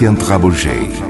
Vicente Rabugem.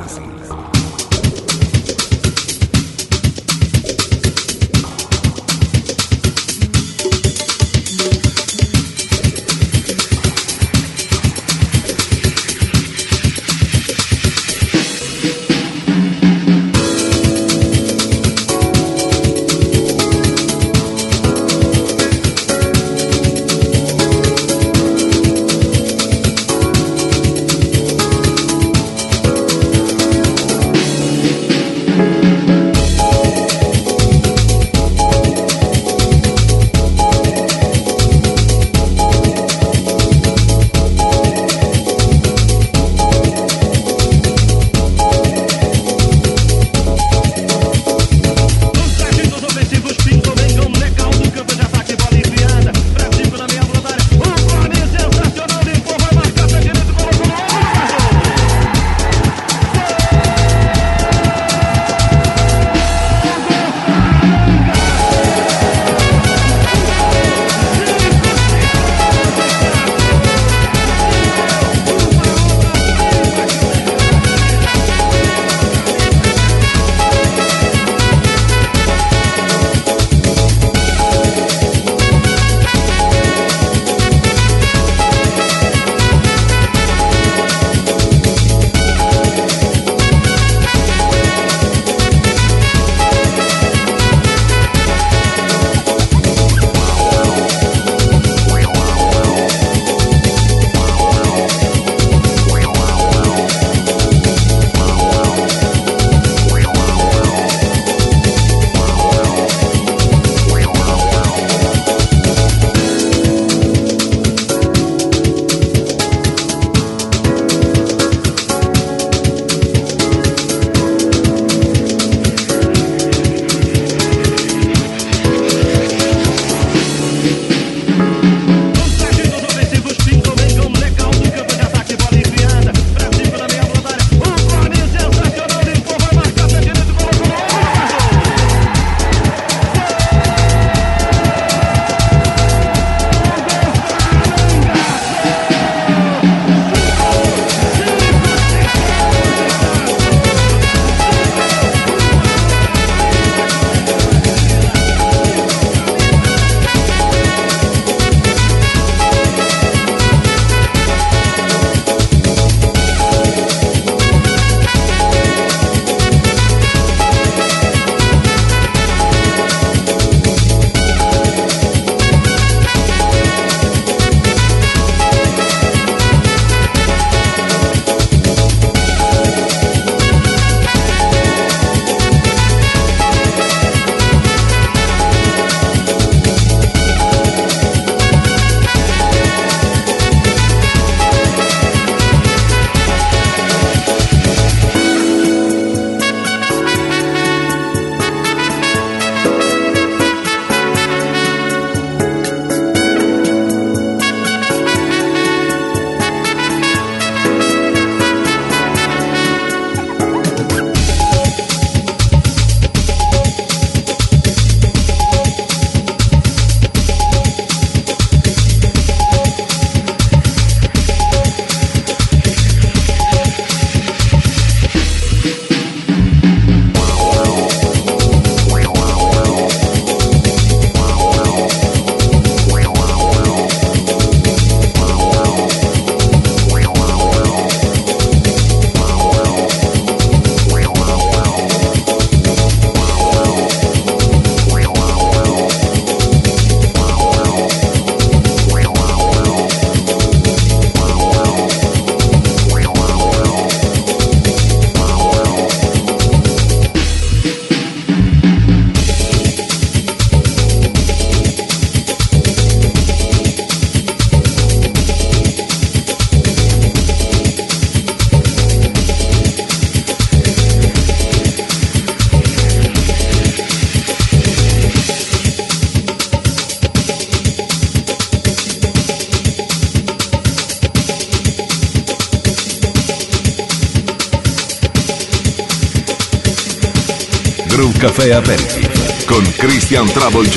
Café Aperitif con Christian Trouble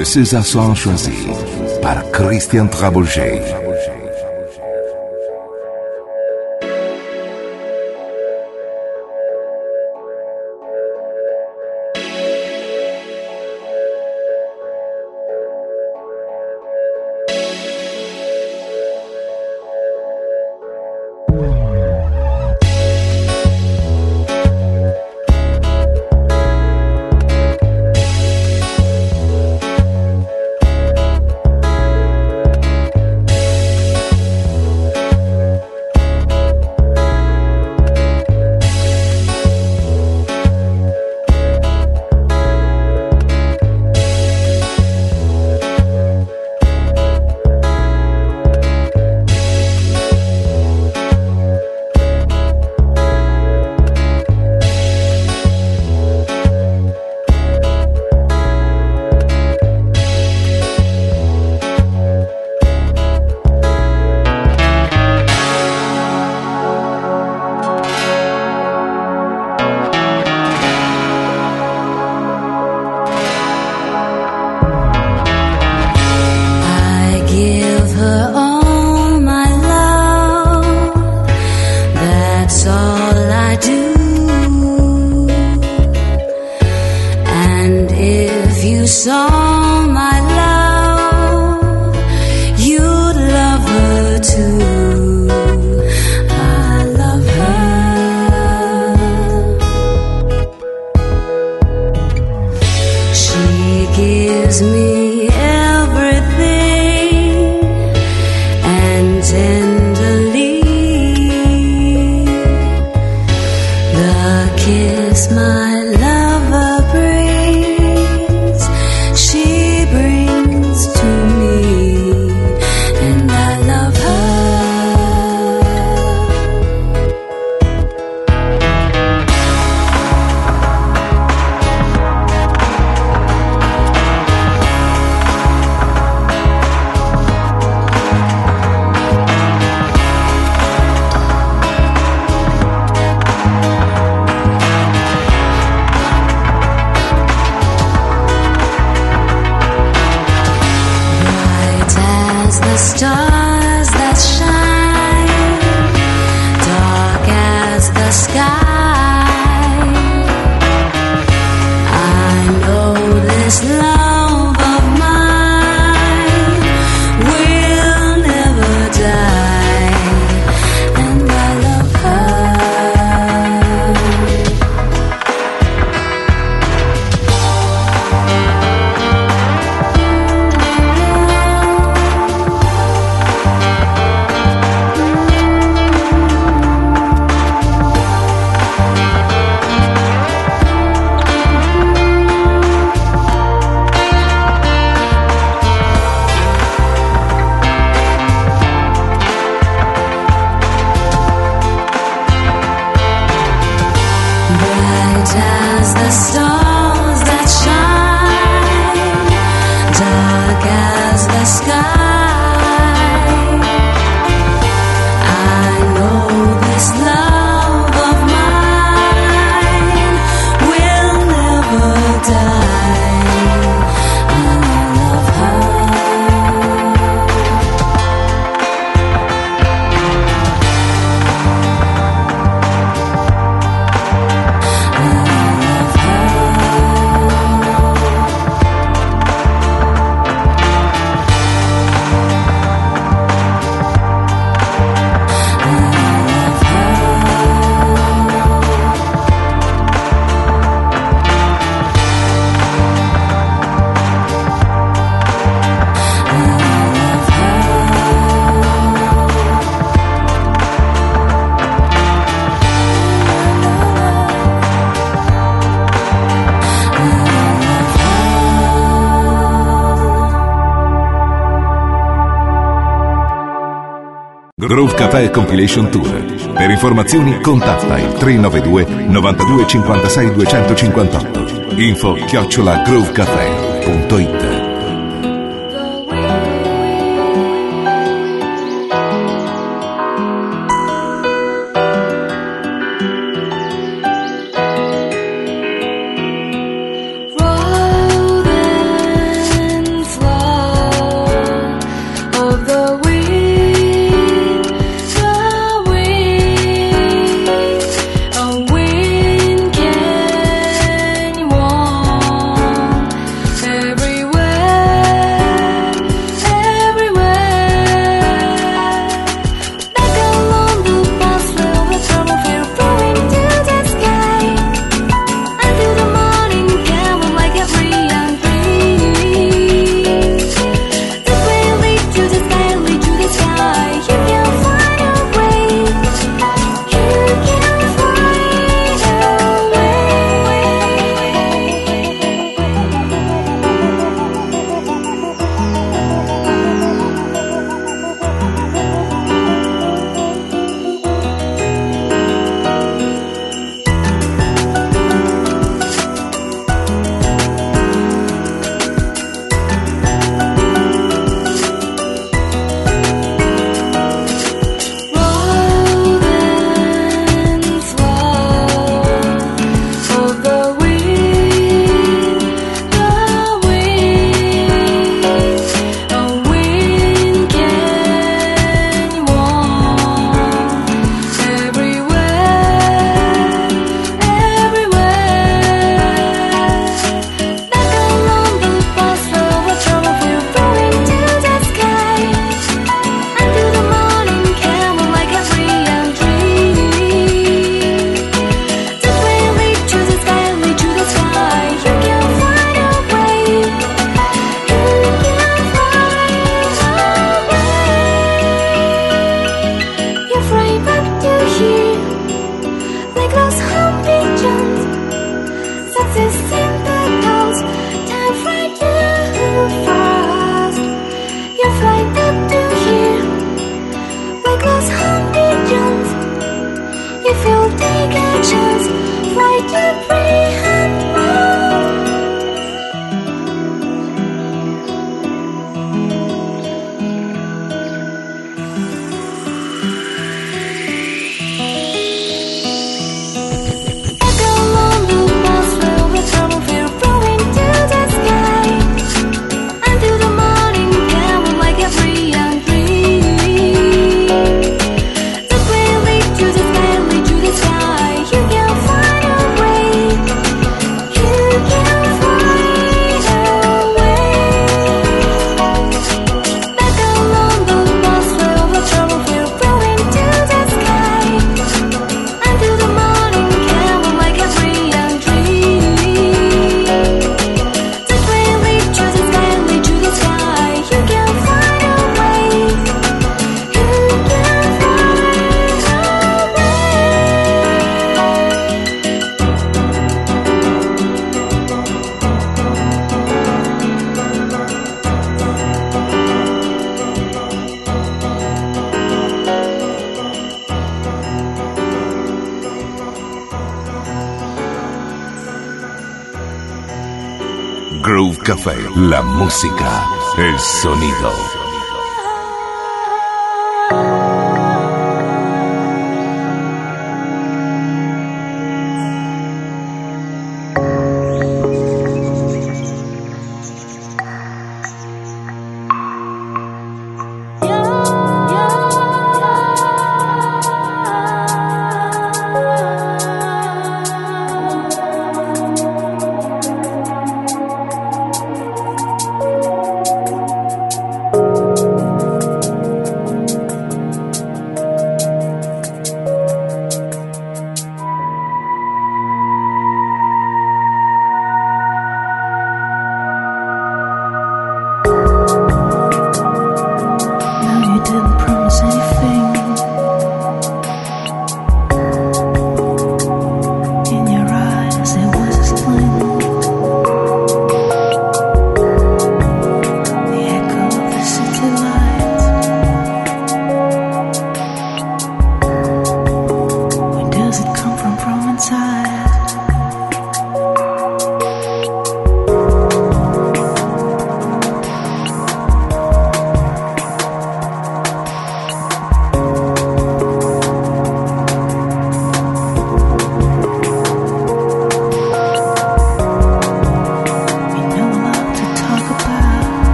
Le César choisi par Christian Trabouget. Café Compilation Tour. Per informazioni contatta il 392 92 56 258. Info chiocciola groovecafé.it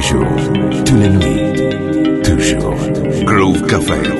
les tous les nuits, toujours. Groove Café.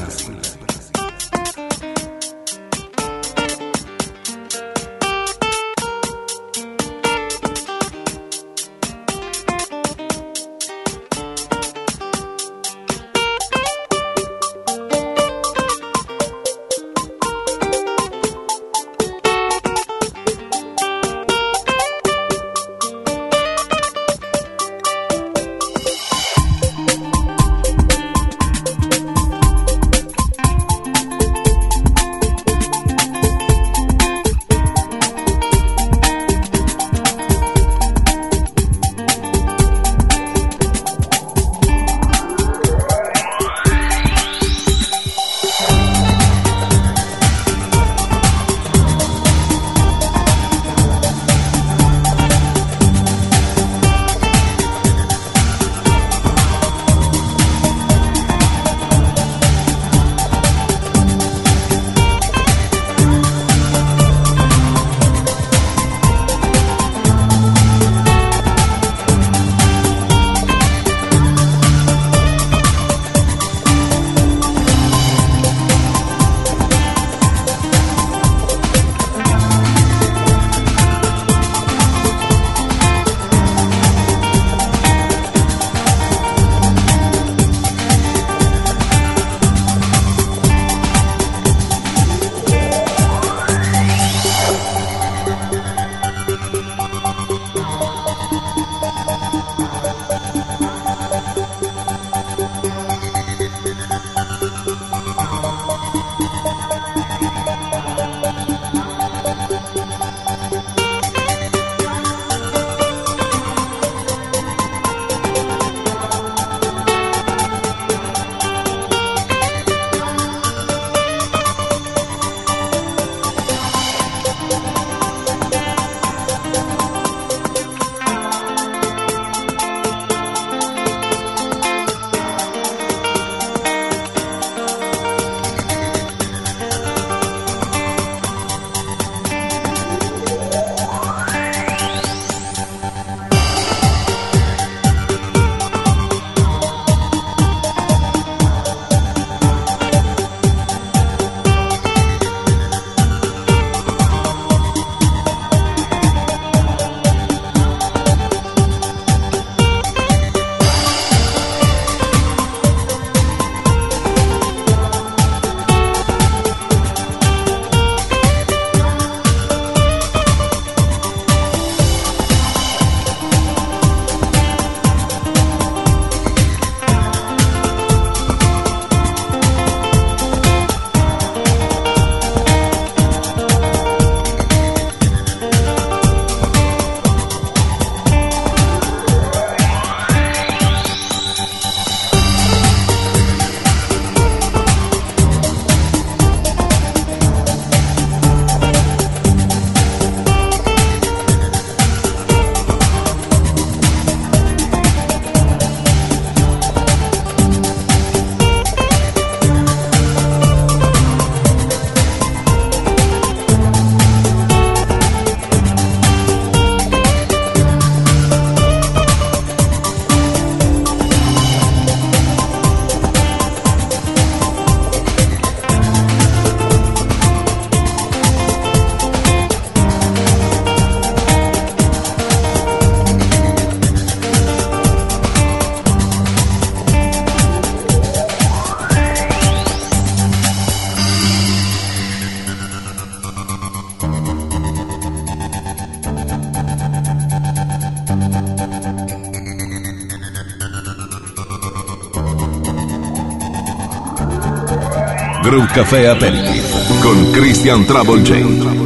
Crew Café Aperitif con Christian Travel Jane.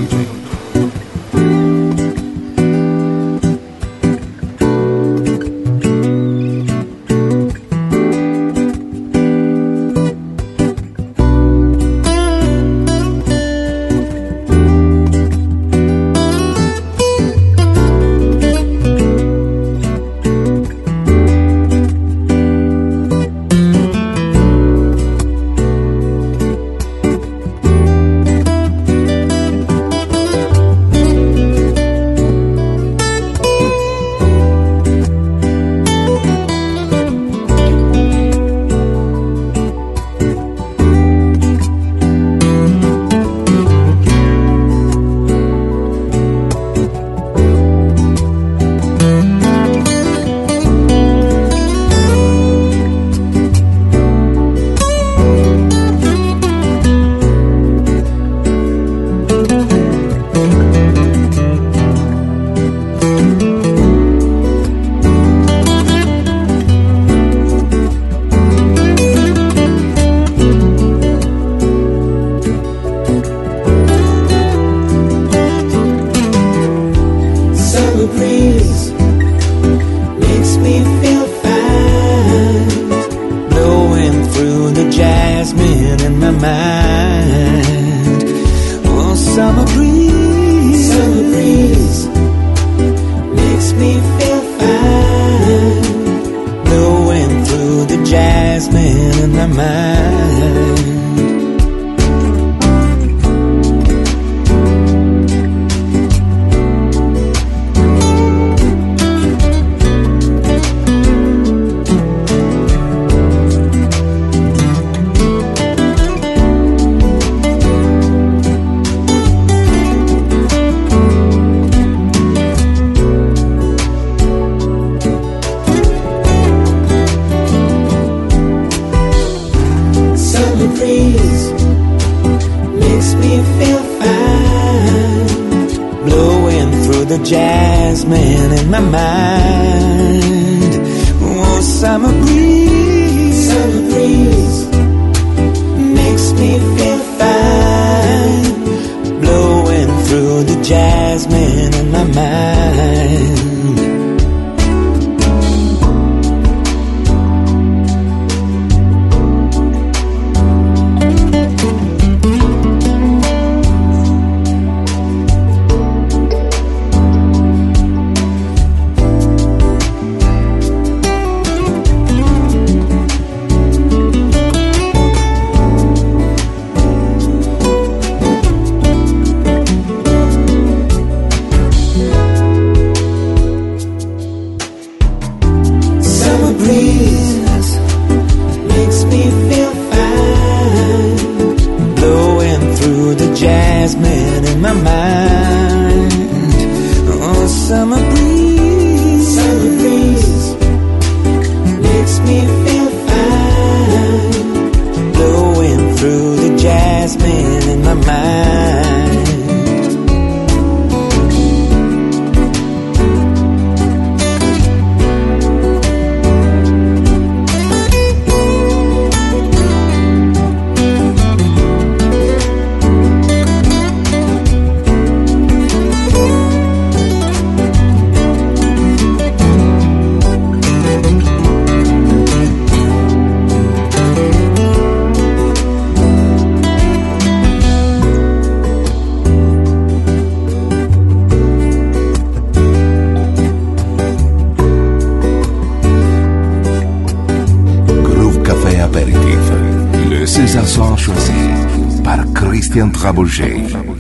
Vicente Rabugem.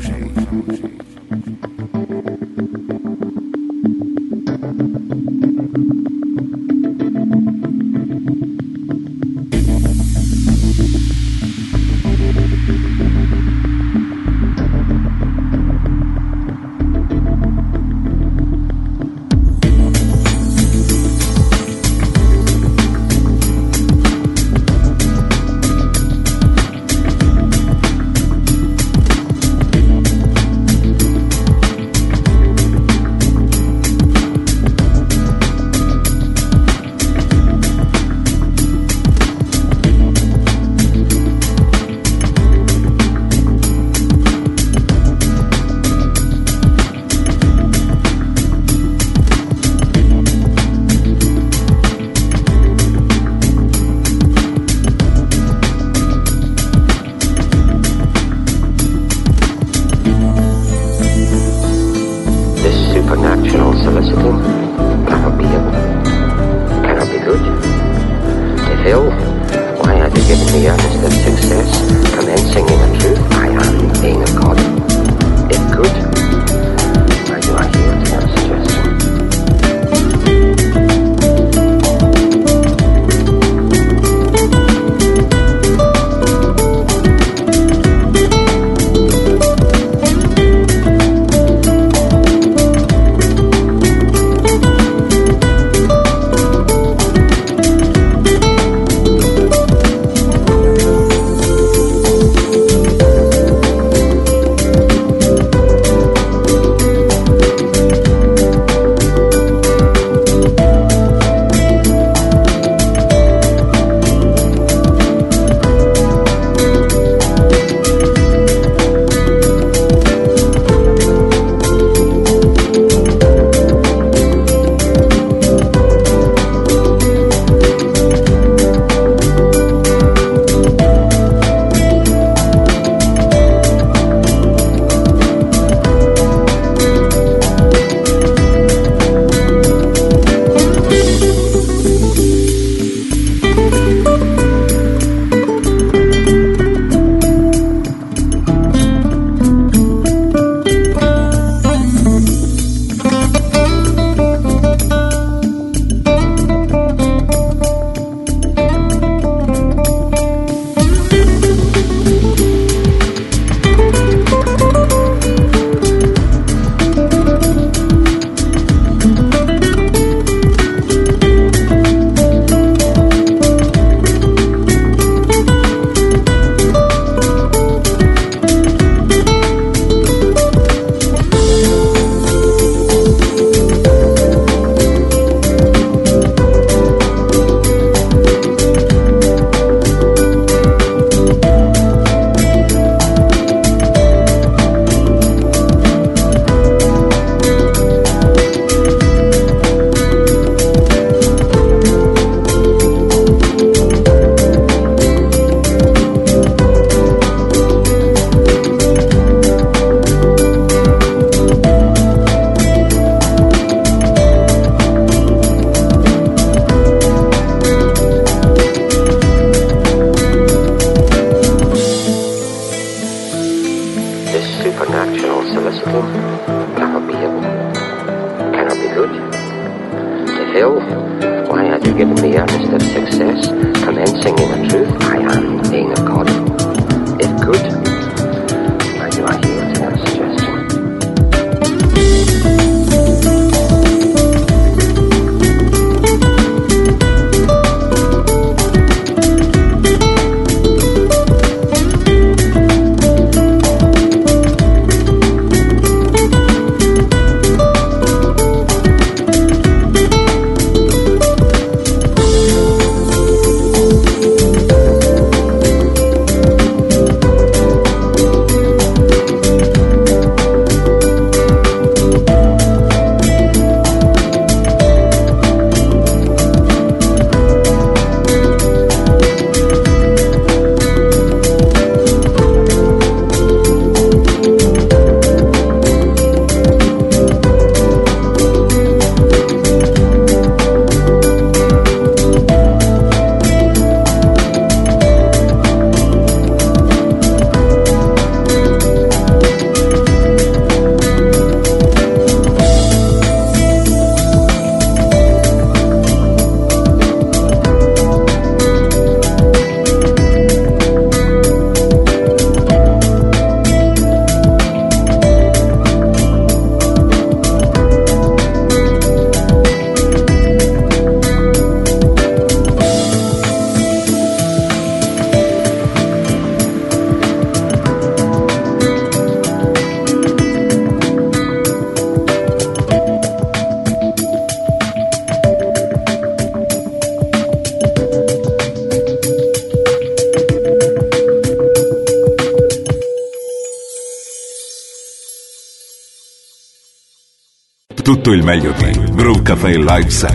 Il meglio di Groove Cafe Live Set.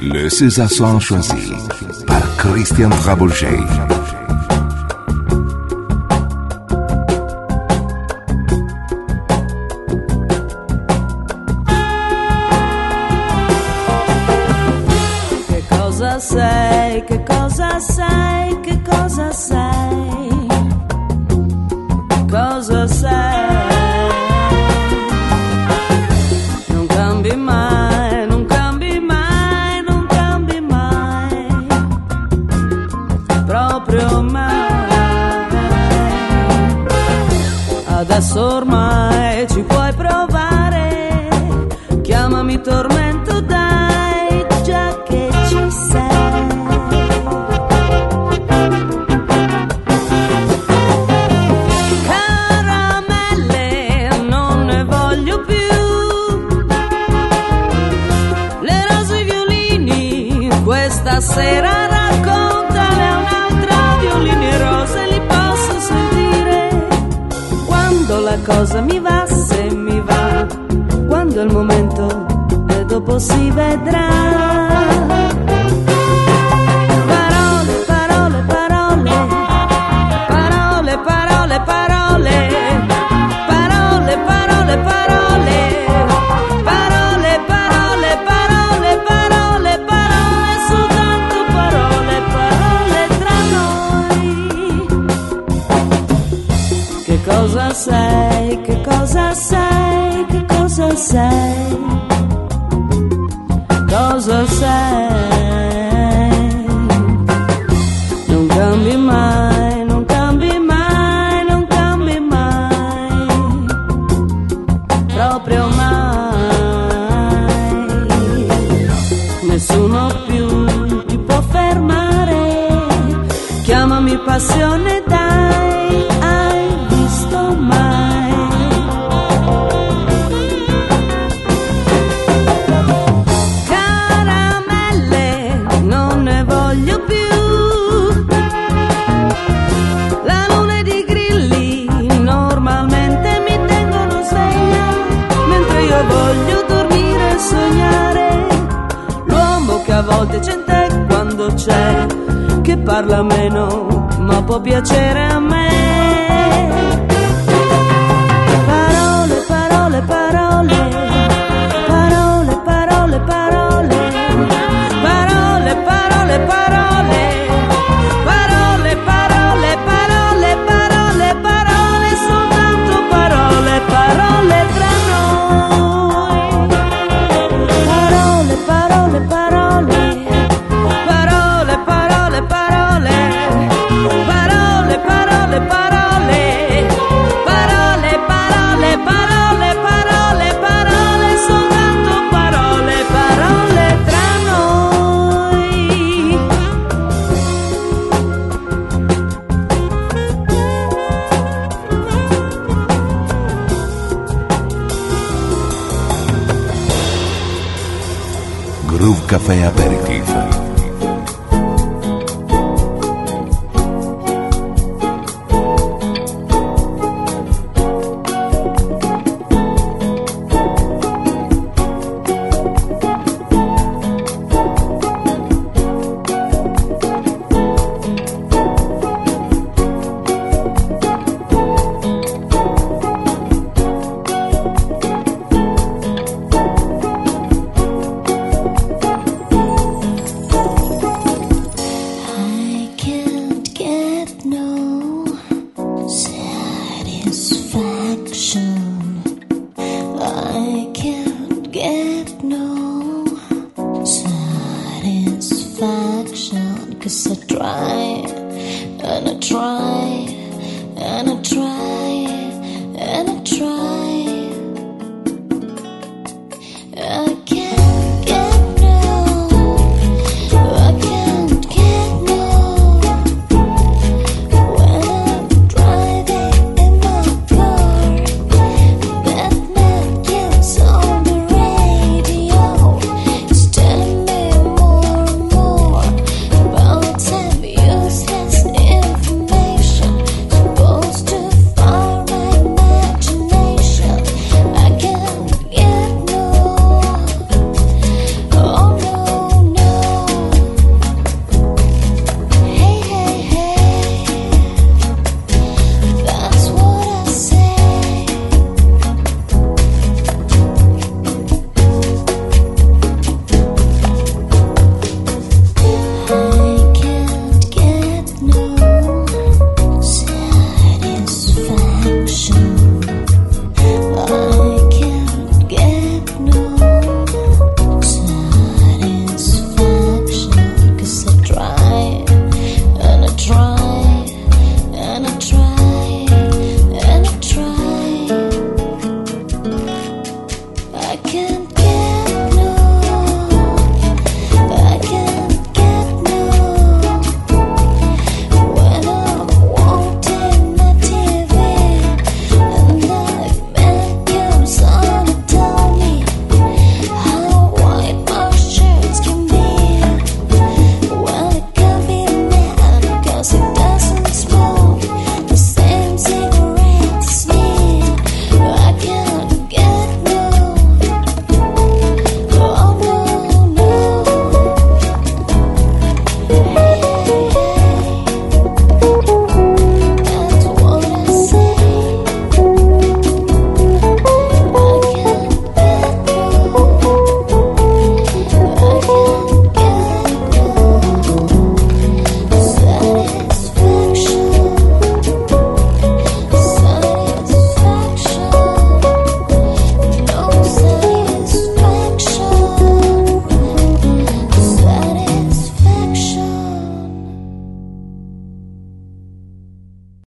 Le César sont choisi par Christian Trabouget. Que cosa sai, que cosa sai, que cosa sai. Groove Café Aperto.